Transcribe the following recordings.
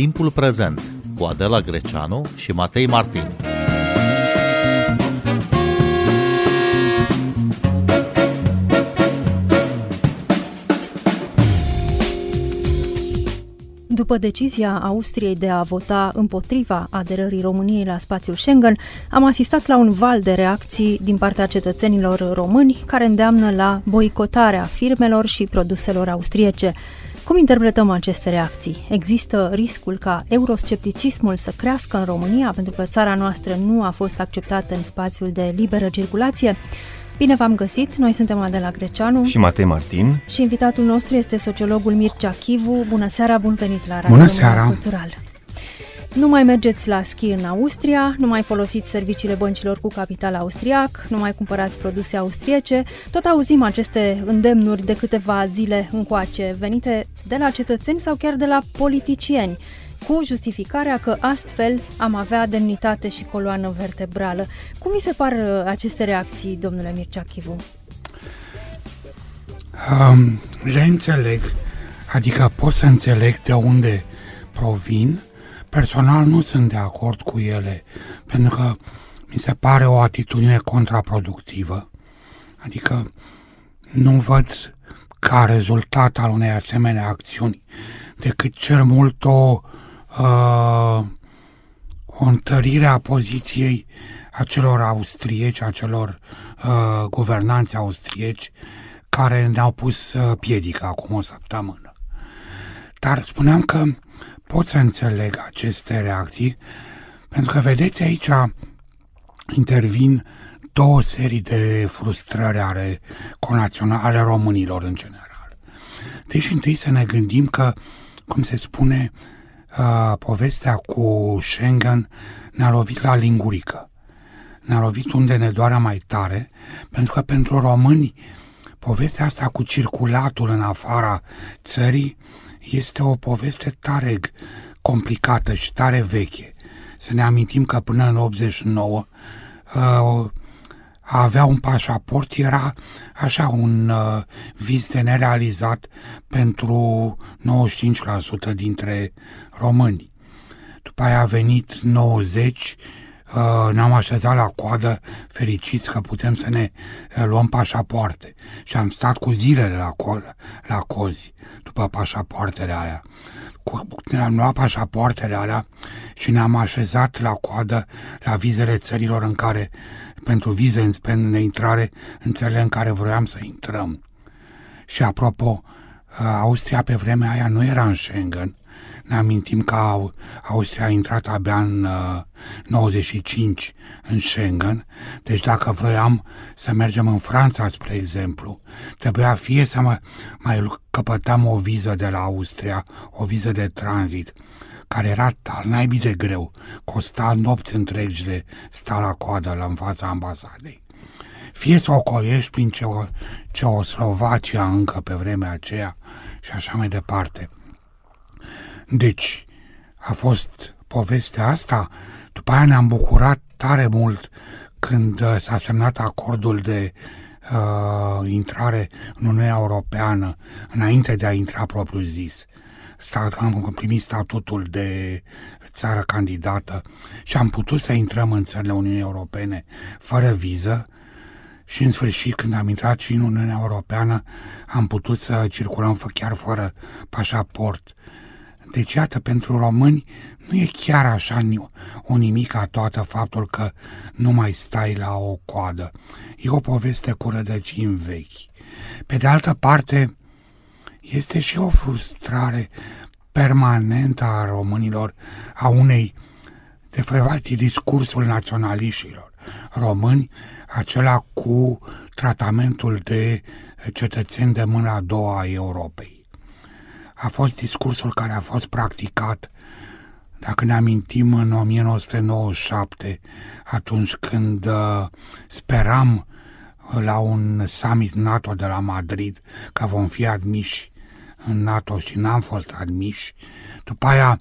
Timpul prezent cu Adela Greceanu și Matei Martin. După decizia Austriei de a vota împotriva aderării României la spațiul Schengen, am asistat la un val de reacții din partea cetățenilor români care îndeamnă la boicotarea firmelor și produselor austriece. Cum interpretăm aceste reacții? Există riscul ca euroscepticismul să crească în România pentru că țara noastră nu a fost acceptată în spațiul de liberă circulație? Bine v-am găsit! Noi suntem Adela Greceanu și Matei Martin și invitatul nostru este sociologul Mircea Chivu. Bună seara, bun venit la Radio Bună seara. Cultural! Nu mai mergeți la schi în Austria, nu mai folosiți serviciile băncilor cu capital austriac, nu mai cumpărați produse austriece. Tot auzim aceste îndemnuri de câteva zile încoace, venite de la cetățeni sau chiar de la politicieni cu justificarea că astfel am avea demnitate și coloană vertebrală. Cum mi se par uh, aceste reacții, domnule Mircea Chivu? Um, le înțeleg, adică pot să înțeleg de unde provin, personal nu sunt de acord cu ele, pentru că mi se pare o atitudine contraproductivă. Adică nu văd ca rezultat al unei asemenea acțiuni decât cel mult o uh, o întărire a poziției acelor austrieci, acelor uh, guvernanți austrieci care ne-au pus uh, piedică acum o săptămână. Dar spuneam că pot să înțeleg aceste reacții, pentru că, vedeți, aici intervin două serii de frustrări ale, ale românilor în general. Deci, întâi să ne gândim că, cum se spune, uh, uh, povestea cu Schengen ne-a lovit la lingurică. Ne-a lovit unde ne doarea mai tare, pentru că pentru români povestea asta cu circulatul în afara țării este o poveste tare complicată și tare veche. Să ne amintim că până în 89 uh, a avea un pașaport era așa un uh, vis de nerealizat pentru 95% dintre români. După aia a venit 90, uh, ne-am așezat la coadă fericiți că putem să ne uh, luăm pașapoarte și am stat cu zilele la, co- la cozi după pașapoartele aia. Ne-am luat pașapoartele alea și ne-am așezat la coadă la vizele țărilor în care pentru vize în intrare în țările în care vroiam să intrăm. Și apropo, Austria pe vremea aia nu era în Schengen. Ne amintim că Austria a intrat abia în uh, 95 în Schengen, deci dacă vroiam să mergem în Franța, spre exemplu, trebuia fie să mă, mai căpătăm o viză de la Austria, o viză de tranzit, care era tal naibii de greu, costa nopți întregi de sta la coadă la în fața ambasadei. Fie să o coiești prin Ceoslovacia încă pe vremea aceea și așa mai departe. Deci, a fost povestea asta. După aia ne-am bucurat tare mult când uh, s-a semnat acordul de uh, intrare în Uniunea Europeană, înainte de a intra propriu zis am primit statutul de țară candidată și am putut să intrăm în țările Uniunii Europene fără viză și în sfârșit când am intrat și în Uniunea Europeană am putut să circulăm chiar fără pașaport. Deci, iată, pentru români nu e chiar așa o nimica toată faptul că nu mai stai la o coadă. E o poveste cu rădăcini vechi. Pe de altă parte, este și o frustrare permanentă a românilor, a unei, de fapt, discursul naționaliștilor români, acela cu tratamentul de cetățeni de mâna a doua a Europei. A fost discursul care a fost practicat dacă ne amintim în 1997, atunci când uh, speram la un summit NATO de la Madrid că vom fi admiși în NATO și n-am fost admiși. După aia,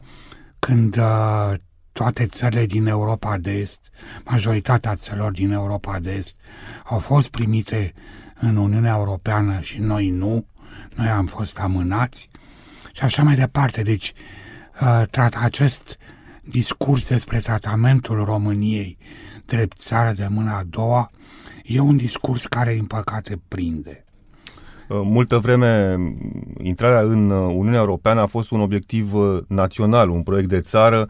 când uh, toate țările din Europa de Est, majoritatea țărilor din Europa de Est, au fost primite în Uniunea Europeană și noi nu, noi am fost amânați și așa mai departe. Deci, uh, trat, acest discurs despre tratamentul României drept țară de mâna a doua e un discurs care, din păcate, prinde. Uh, multă vreme, intrarea în uh, Uniunea Europeană a fost un obiectiv uh, național, un proiect de țară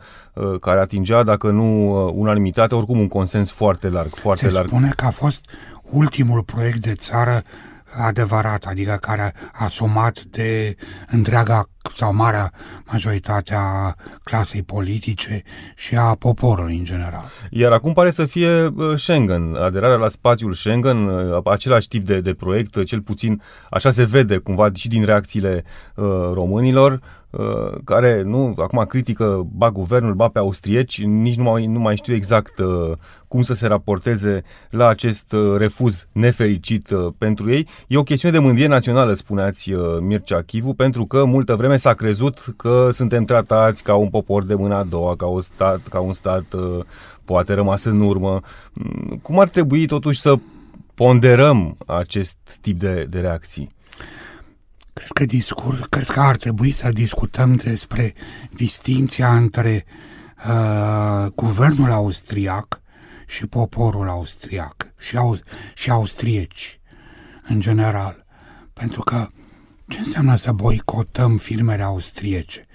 care atingea, dacă nu unanimitate, oricum un consens foarte larg. Foarte Se larg. spune că a fost ultimul proiect de țară adevărat, adică care a asumat de întreaga sau marea majoritate a clasei politice și a poporului în general. Iar acum pare să fie uh, Schengen, aderarea la spațiul Schengen, uh, același tip de, de proiect, uh, cel puțin așa se vede cumva și din reacțiile uh, românilor. Uh, care nu acum critică ba guvernul, ba pe austrieci, nici nu mai, nu mai știu exact uh, cum să se raporteze la acest uh, refuz nefericit uh, pentru ei. E o chestiune de mândrie națională, spuneați uh, Mircea Chivu, pentru că multă vreme s-a crezut că suntem tratați ca un popor de mâna a doua, ca, o stat, ca un stat uh, poate rămas în urmă. Mm, cum ar trebui totuși să ponderăm acest tip de, de reacții? Cred că, discurs, cred că ar trebui să discutăm despre distinția între uh, guvernul austriac și poporul austriac și, au, și austrieci în general. Pentru că ce înseamnă să boicotăm filmele austriece?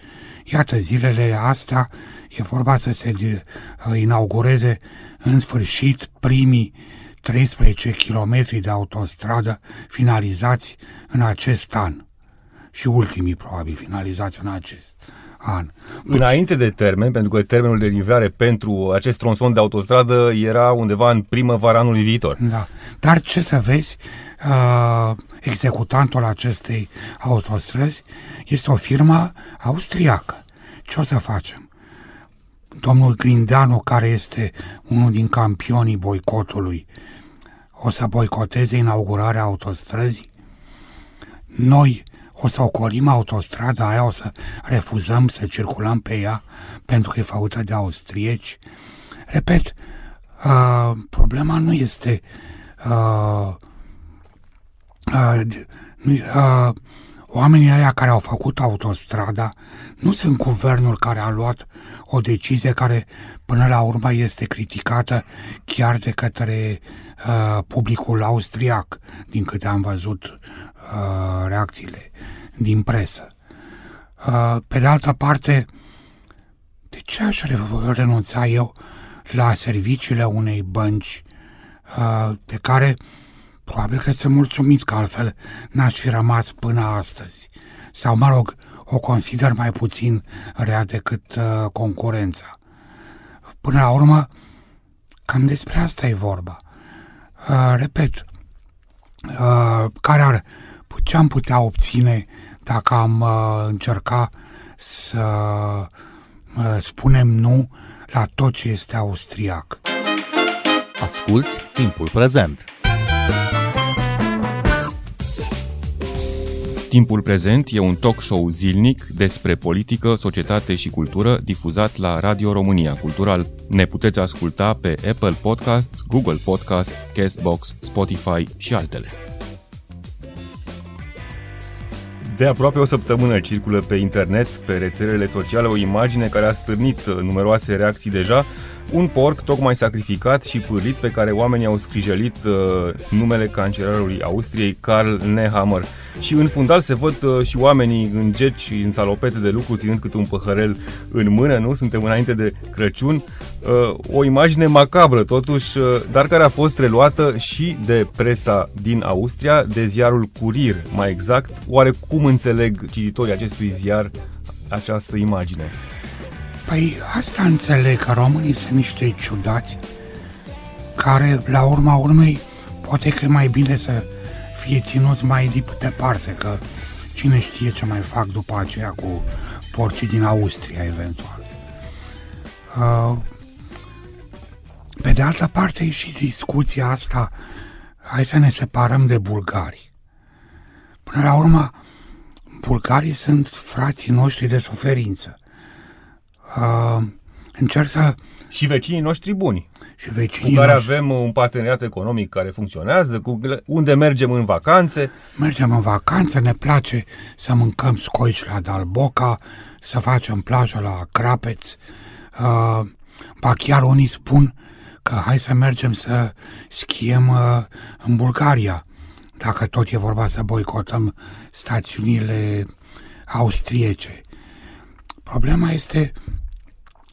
Iată, zilele astea e vorba să se uh, inaugureze în sfârșit primii 13 km de autostradă finalizați în acest an și ultimii probabil finalizați în acest an. Deci... Înainte de termen, pentru că termenul de livrare pentru acest tronson de autostradă era undeva în primăvara anului viitor. Da. Dar ce să vezi, uh, executantul acestei autostrăzi este o firmă austriacă. Ce o să facem? Domnul Grindeanu, care este unul din campionii boicotului, o să boicoteze inaugurarea autostrăzii? Noi o să ocolim autostrada aia, o să refuzăm să circulăm pe ea pentru că e făcută de austrieci. Repet, uh, problema nu este uh, uh, uh, oamenii aia care au făcut autostrada nu sunt guvernul care a luat o decizie care până la urmă este criticată chiar de către uh, publicul austriac, din câte am văzut uh, reacțiile din presă. Uh, pe de altă parte, de ce aș renunța eu la serviciile unei bănci uh, pe care probabil că sunt mulțumit că altfel n-aș fi rămas până astăzi. Sau, mă rog, o consider mai puțin rea decât uh, concurența. Până la urmă, cam despre asta e vorba. Uh, repet, uh, care ar, ce am putea obține dacă am uh, încerca să uh, spunem nu la tot ce este austriac. Asculți timpul prezent! Timpul prezent e un talk show zilnic despre politică, societate și cultură difuzat la Radio România Cultural. Ne puteți asculta pe Apple Podcasts, Google Podcasts, Castbox, Spotify și altele. De aproape o săptămână circulă pe internet, pe rețelele sociale, o imagine care a stârnit numeroase reacții deja, un porc tocmai sacrificat și pârlit pe care oamenii au scrijelit uh, numele cancerarului Austriei, Karl Nehammer. Și în fundal se văd uh, și oamenii în geci, în salopete de lucru, ținând câte un păhărel în mână, nu? Suntem înainte de Crăciun. Uh, o imagine macabră, totuși, uh, dar care a fost reluată și de presa din Austria, de ziarul Curir, mai exact. Oare cum înțeleg cititorii acestui ziar această imagine? Păi asta înțeleg, că românii sunt niște ciudați care, la urma urmei, poate că e mai bine să fie ținuți mai departe, că cine știe ce mai fac după aceea cu porcii din Austria, eventual. Uh, pe de altă parte, e și discuția asta, hai să ne separăm de bulgari. Până la urmă, bulgarii sunt frații noștri de suferință uh, încerc să... Și vecinii noștri buni. Și vecinii cu care noștri. avem un parteneriat economic care funcționează, cu unde mergem în vacanțe. Mergem în vacanță, ne place să mâncăm scoici la Dalboca, să facem plajă la Crapeț. Uh, ba chiar unii spun că hai să mergem să schiem uh, în Bulgaria, dacă tot e vorba să boicotăm stațiunile austriece. Problema este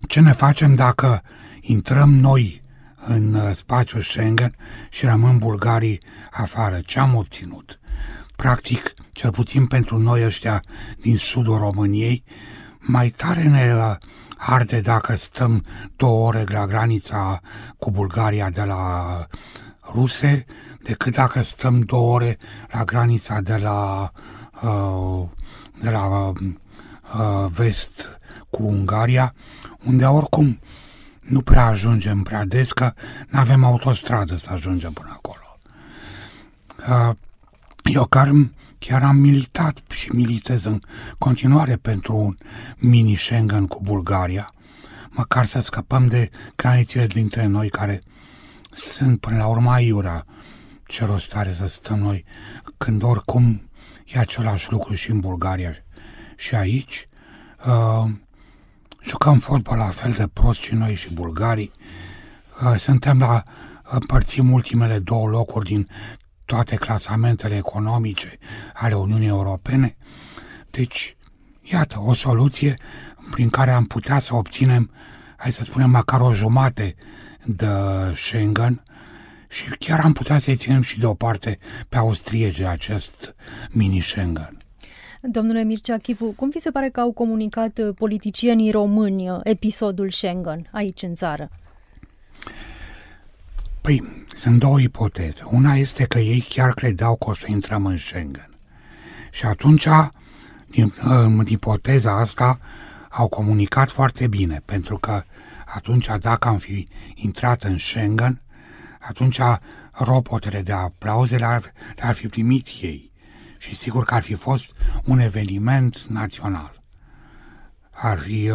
ce ne facem dacă intrăm noi în uh, spațiul Schengen și rămân bulgarii afară. Ce am obținut? Practic, cel puțin pentru noi ăștia din sudul României, mai tare ne uh, arde dacă stăm două ore la granița cu Bulgaria de la ruse, decât dacă stăm două ore la granița de la, uh, de la vest cu Ungaria, unde oricum nu prea ajungem prea des, că nu avem autostradă să ajungem până acolo. Eu chiar, chiar am militat și militez în continuare pentru un mini Schengen cu Bulgaria, măcar să scăpăm de granițele dintre noi care sunt până la urmă aiura ce rost are să stăm noi când oricum e același lucru și în Bulgaria și aici. Uh, Jucăm fotbal la fel de prost și noi și bulgarii. Uh, suntem la împărțim ultimele două locuri din toate clasamentele economice ale Uniunii Europene. Deci, iată, o soluție prin care am putea să obținem, hai să spunem, măcar o jumate de Schengen și chiar am putea să-i ținem și deoparte pe austriece acest mini-Schengen. Domnule Mircea Chivu, cum vi se pare că au comunicat uh, politicienii români uh, episodul Schengen aici în țară? Păi, sunt două ipoteze. Una este că ei chiar credeau că o să intrăm în Schengen. Și atunci, din, în ipoteza asta, au comunicat foarte bine, pentru că atunci, dacă am fi intrat în Schengen, atunci robotele de aplauze le-ar, le-ar fi primit ei și sigur că ar fi fost un eveniment național. Ar fi,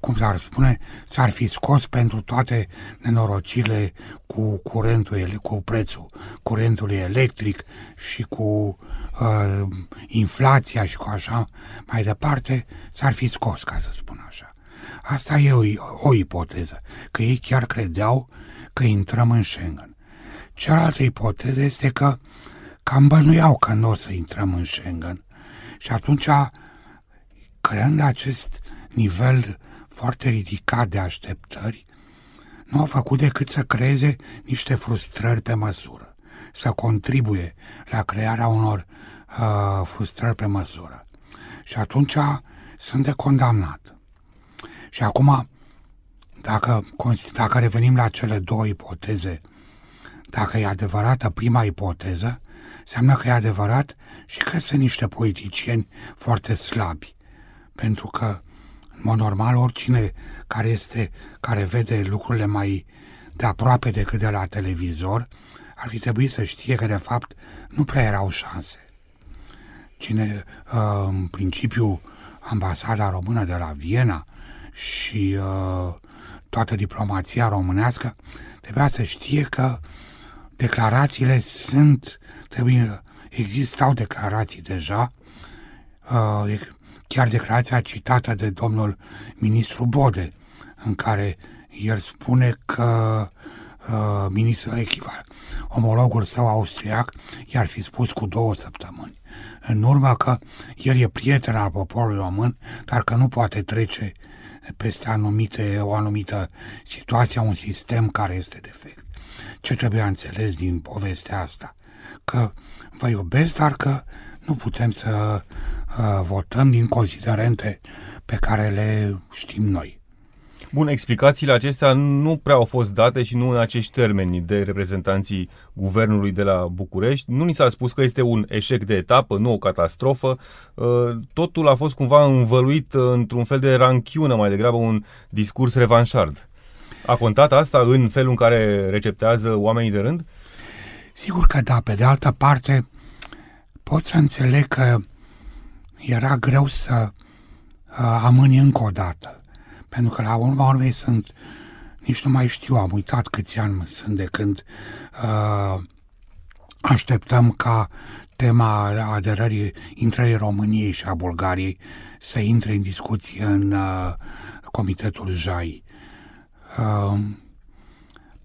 cum s-ar spune, s-ar fi scos pentru toate nenorocirile cu curentul, cu prețul curentului electric și cu uh, inflația și cu așa mai departe, s-ar fi scos, ca să spun așa. Asta e o, o ipoteză, că ei chiar credeau că intrăm în Schengen. Cealaltă ipoteză este că cam bănuiau că nu o să intrăm în Schengen. Și atunci, creând acest nivel foarte ridicat de așteptări, nu au făcut decât să creeze niște frustrări pe măsură, să contribuie la crearea unor uh, frustrări pe măsură. Și atunci sunt de condamnat. Și acum, dacă, dacă revenim la cele două ipoteze, dacă e adevărată prima ipoteză, Înseamnă că e adevărat și că sunt niște politicieni foarte slabi. Pentru că, în mod normal, oricine care este, care vede lucrurile mai de aproape decât de la televizor, ar fi trebuit să știe că, de fapt, nu prea erau șanse. Cine, uh, în principiu, ambasada română de la Viena și uh, toată diplomația românească, trebuia să știe că declarațiile sunt trebuie, existau declarații deja, uh, chiar declarația citată de domnul ministru Bode, în care el spune că uh, ministrul echival, omologul său austriac i-ar fi spus cu două săptămâni. În urmă că el e prieten al poporului român, dar că nu poate trece peste anumite, o anumită situație, un sistem care este defect. Ce trebuie înțeles din povestea asta? Că vă iubesc, dar că nu putem să uh, votăm din considerente pe care le știm noi. Bun, explicațiile acestea nu prea au fost date și nu în acești termeni de reprezentanții guvernului de la București. Nu ni s-a spus că este un eșec de etapă, nu o catastrofă. Uh, totul a fost cumva învăluit într-un fel de ranchiună, mai degrabă un discurs revanșard. A contat asta în felul în care receptează oamenii de rând? Sigur că da, pe de altă parte pot să înțeleg că era greu să uh, amâni încă o dată. Pentru că la urma urmei sunt, nici nu mai știu, am uitat câți ani sunt de când uh, așteptăm ca tema aderării intrării României și a Bulgariei să intre în discuție în uh, Comitetul JAI. Uh,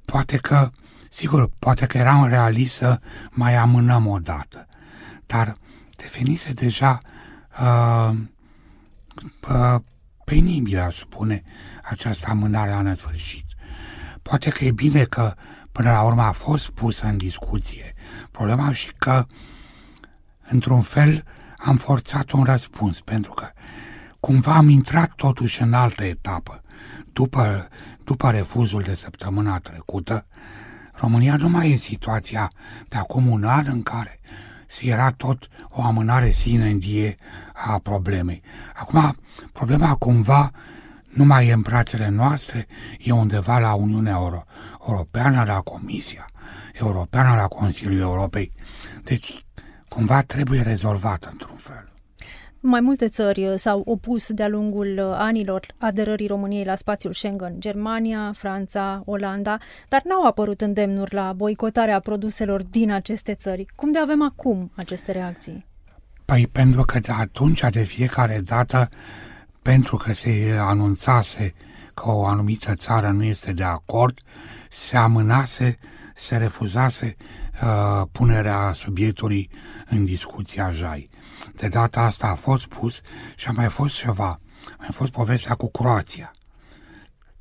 poate că, sigur, poate că eram realist să mai amânăm o dată, dar devenise deja uh, uh, penibil, aș spune, această amânare la nesfârșit. Poate că e bine că până la urmă a fost pusă în discuție problema și că, într-un fel, am forțat un răspuns, pentru că cumva am intrat totuși în altă etapă. După, după refuzul de săptămâna trecută, România nu mai e în situația de acum un an în care era tot o amânare sine în die a problemei. Acum, problema cumva nu mai e în brațele noastre, e undeva la Uniunea Euro- Europeană, la Comisia Europeană, la Consiliul Europei. Deci, cumva trebuie rezolvat într-un fel. Mai multe țări uh, s-au opus de-a lungul uh, anilor aderării României la spațiul Schengen, Germania, Franța, Olanda, dar n-au apărut îndemnuri la boicotarea produselor din aceste țări. Cum de avem acum aceste reacții? Păi pentru că de atunci, de fiecare dată, pentru că se anunțase că o anumită țară nu este de acord, se amânase, se refuzase uh, punerea subiectului în discuția JAI. De data asta a fost pus și a mai fost ceva. A mai fost povestea cu Croația.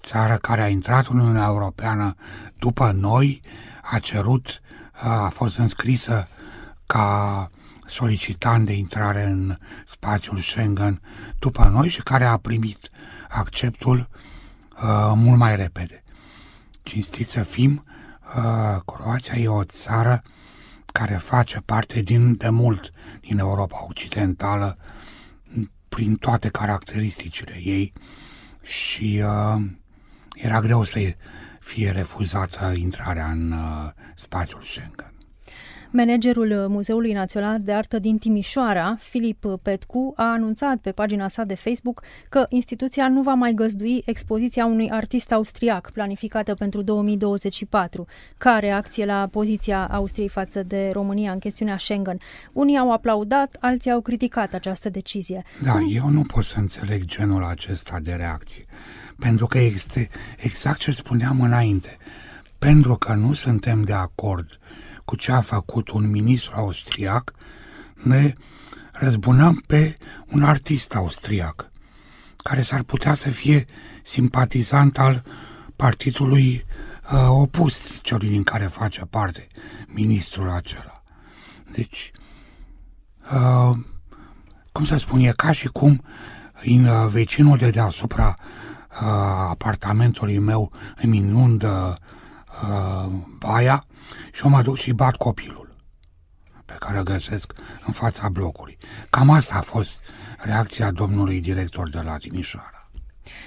Țară care a intrat în Uniunea Europeană după noi, a cerut, uh, a fost înscrisă ca solicitant de intrare în spațiul Schengen după noi și care a primit acceptul uh, mult mai repede. Cinstit să fim, uh, Croația e o țară care face parte din de mult din Europa Occidentală prin toate caracteristicile ei și uh, era greu să fie refuzată intrarea în uh, spațiul Schengen. Managerul Muzeului Național de Artă din Timișoara, Filip Petcu, a anunțat pe pagina sa de Facebook că instituția nu va mai găzdui expoziția unui artist austriac planificată pentru 2024, ca reacție la poziția Austriei față de România în chestiunea Schengen. Unii au aplaudat, alții au criticat această decizie. Da, eu nu pot să înțeleg genul acesta de reacție, pentru că este exact ce spuneam înainte. Pentru că nu suntem de acord cu ce a făcut un ministru austriac, ne răzbunăm pe un artist austriac, care s-ar putea să fie simpatizant al partidului uh, opus celui din care face parte ministrul acela. Deci, uh, cum să spun, e ca și cum în uh, vecinul de deasupra uh, apartamentului meu îmi inundă uh, baia și eu mă duc și bat copilul pe care îl găsesc în fața blocului. Cam asta a fost reacția domnului director de la Timișoara.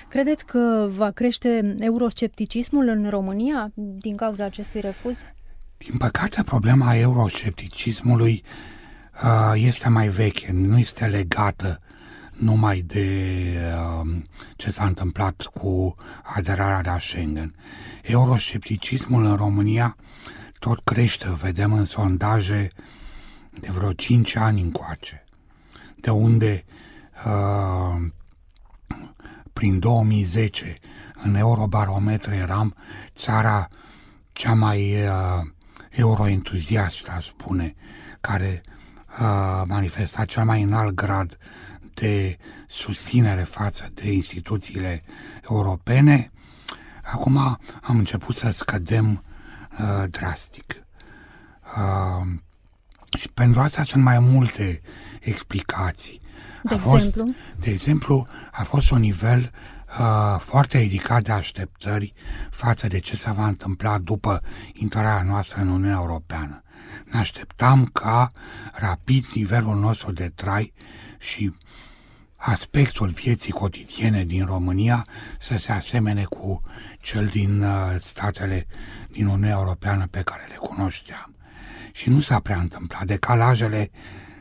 Credeți că va crește euroscepticismul în România din cauza acestui refuz? Din păcate, problema euroscepticismului uh, este mai veche, nu este legată numai de uh, ce s-a întâmplat cu aderarea la Schengen. Euroscepticismul în România tot crește, vedem în sondaje de vreo 5 ani încoace, de unde uh, prin 2010 în Eurobarometru eram țara cea mai uh, euroentuziastă, aș spune, care uh, manifesta cel mai înalt grad de susținere față de instituțiile europene, acum am început să scădem uh, drastic. Uh, și pentru asta sunt mai multe explicații. De a fost, exemplu? De exemplu, a fost un nivel uh, foarte ridicat de așteptări față de ce se va întâmpla după intrarea noastră în Uniunea Europeană. Ne așteptam ca rapid nivelul nostru de trai și aspectul vieții cotidiene din România să se asemene cu cel din uh, statele din Uniunea Europeană pe care le cunoșteam. Și nu s-a prea întâmplat. Decalajele,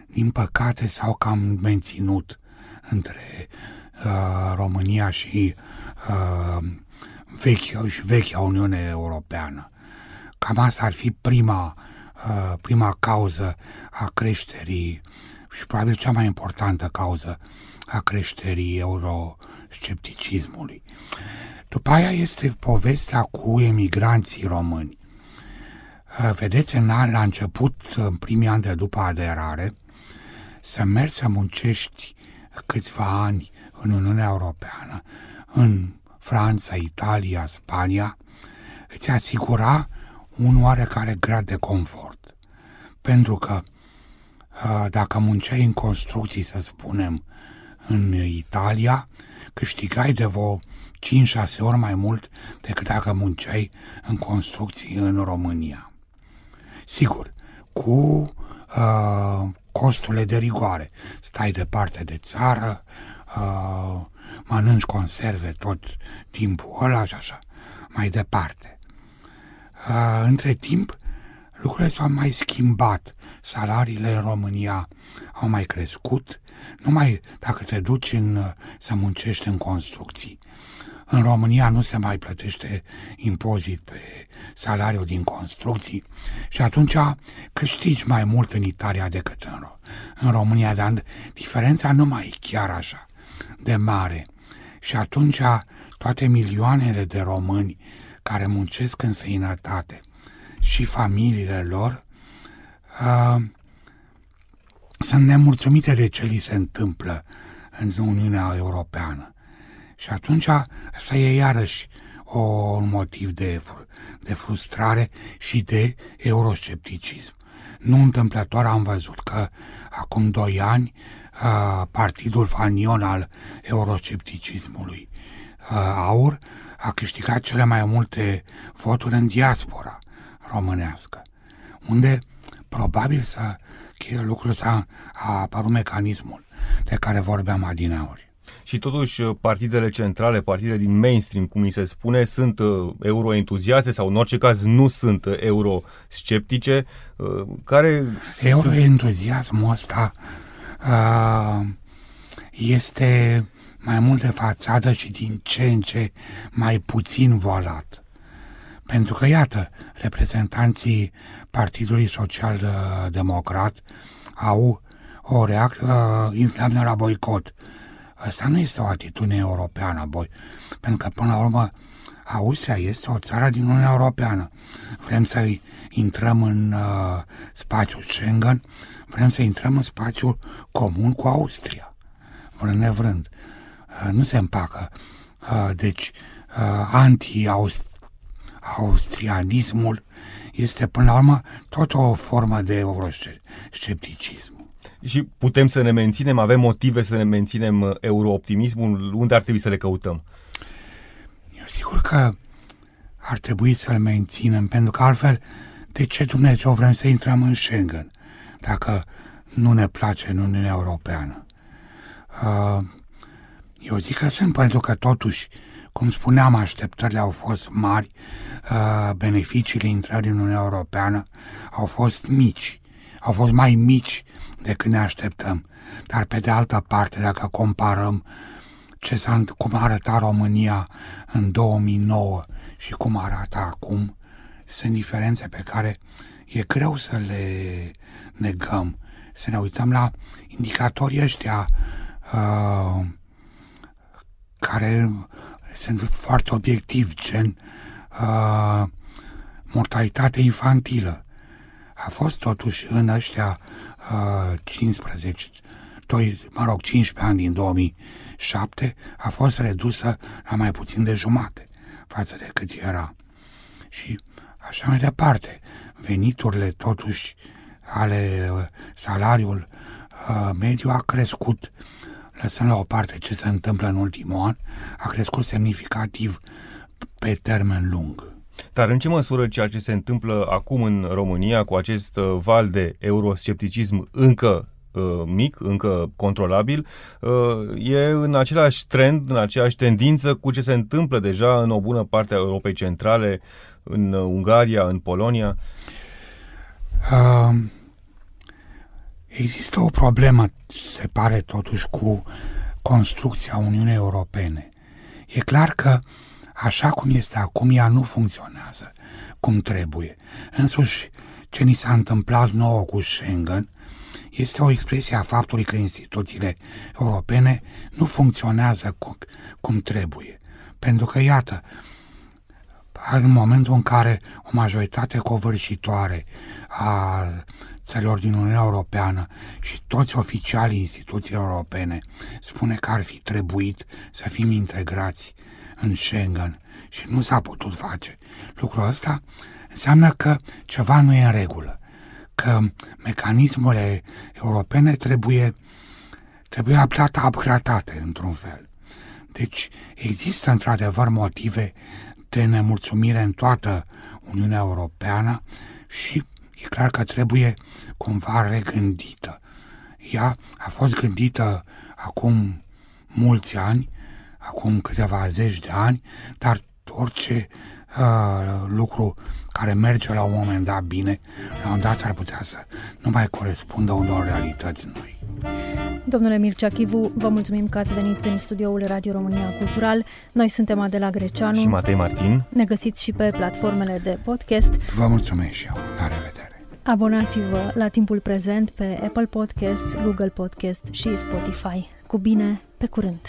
din păcate, s-au cam menținut între uh, România și uh, vechea, și vechea Uniune Europeană. Cam asta ar fi prima uh, prima cauză a creșterii și probabil cea mai importantă cauză a creșterii euroscepticismului. După aia este povestea cu emigranții români. Uh, vedeți, în an, la început, în primii ani de după aderare, să mergi să muncești câțiva ani în Uniunea Europeană, în Franța, Italia, Spania, îți asigura un oarecare grad de confort. Pentru că uh, dacă munceai în construcții, să spunem, în Italia, câștigai de vreo 5-6 ori mai mult decât dacă munceai în construcții în România. Sigur, cu uh, costurile de rigoare. Stai departe de țară, uh, mănânci conserve tot timpul ăla și așa, mai departe. Uh, între timp, lucrurile s-au mai schimbat. Salariile în România au mai crescut. Numai dacă te duci în, să muncești în construcții, în România nu se mai plătește impozit pe salariul din construcții și atunci câștigi mai mult în Italia decât în, în România, dar diferența nu mai e chiar așa de mare. Și atunci toate milioanele de români care muncesc în sănătate și familiile lor uh, sunt nemulțumite de ce li se întâmplă în Uniunea Europeană. Și atunci asta e iarăși o, un motiv de, de frustrare și de euroscepticism. Nu întâmplător am văzut că acum doi ani partidul fanion al euroscepticismului AUR a câștigat cele mai multe voturi în diaspora românească, unde probabil să lucrul s-a a apărut mecanismul de care vorbeam adineauri și totuși uh, partidele centrale, partidele din mainstream, cum ni se spune, sunt uh, euroentuziaste sau în orice caz nu sunt uh, eurosceptice, care... Euroentuziasmul ăsta uh, este mai mult de fațadă și din ce în ce mai puțin volat. Pentru că, iată, reprezentanții Partidului Social Democrat au o reacție uh, la boicot. Asta nu este o atitudine europeană, boi. Pentru că, până la urmă, Austria este o țară din Uniunea Europeană. Vrem să intrăm în uh, spațiul Schengen, vrem să intrăm în spațiul comun cu Austria, vrând nevrând. Uh, nu se împacă. Uh, deci, uh, anti-austrianismul este, până la urmă, tot o formă de euroscepticism. Și putem să ne menținem, avem motive să ne menținem uh, eurooptimismul, unde ar trebui să le căutăm? Eu sigur că ar trebui să-l menținem, pentru că altfel, de ce Dumnezeu vrem să intrăm în Schengen, dacă nu ne place în Uniunea Europeană? Uh, eu zic că sunt, pentru că totuși, cum spuneam, așteptările au fost mari, uh, beneficiile intrării în Uniunea Europeană au fost mici, au fost mai mici decât ne așteptăm. Dar pe de altă parte, dacă comparăm ce s-a, cum arăta România în 2009 și cum arată acum, sunt diferențe pe care e greu să le negăm. Să ne uităm la indicatorii ăștia uh, care sunt foarte obiectivi, gen uh, mortalitate infantilă. A fost totuși în ăștia 15, 2, mă rog, 15 ani din 2007 a fost redusă la mai puțin de jumate față de cât era. Și așa mai departe, veniturile totuși ale uh, salariul uh, mediu a crescut, lăsând la o parte ce se întâmplă în ultimul an, a crescut semnificativ pe termen lung. Dar în ce măsură ceea ce se întâmplă acum în România cu acest uh, val de euroscepticism încă uh, mic, încă controlabil, uh, e în același trend, în aceeași tendință cu ce se întâmplă deja în o bună parte a Europei Centrale, în Ungaria, în Polonia? Uh, există o problemă, se pare totuși, cu construcția Uniunii Europene. E clar că uh, așa cum este acum, ea nu funcționează cum trebuie. Însuși, ce ni s-a întâmplat nouă cu Schengen este o expresie a faptului că instituțiile europene nu funcționează cum, cum trebuie. Pentru că, iată, în momentul în care o majoritate covârșitoare a țărilor din Uniunea Europeană și toți oficialii instituțiilor europene spune că ar fi trebuit să fim integrați în Schengen și nu s-a putut face lucrul ăsta, înseamnă că ceva nu e în regulă, că mecanismele europene trebuie, trebuie update, upgradate într-un fel. Deci există într-adevăr motive de nemulțumire în toată Uniunea Europeană și e clar că trebuie cumva regândită. Ea a fost gândită acum mulți ani, acum câteva zeci de ani, dar orice uh, lucru care merge la un moment dat bine, la un moment dat ar putea să nu mai corespundă unor realități noi. Domnule Mircea Chivu, vă mulțumim că ați venit în studioul Radio România Cultural. Noi suntem Adela Greceanu. Și Matei Martin. Ne găsiți și pe platformele de podcast. Vă mulțumesc și eu. La revedere. Abonați-vă la timpul prezent pe Apple Podcasts, Google Podcasts și Spotify. Cu bine, pe curând!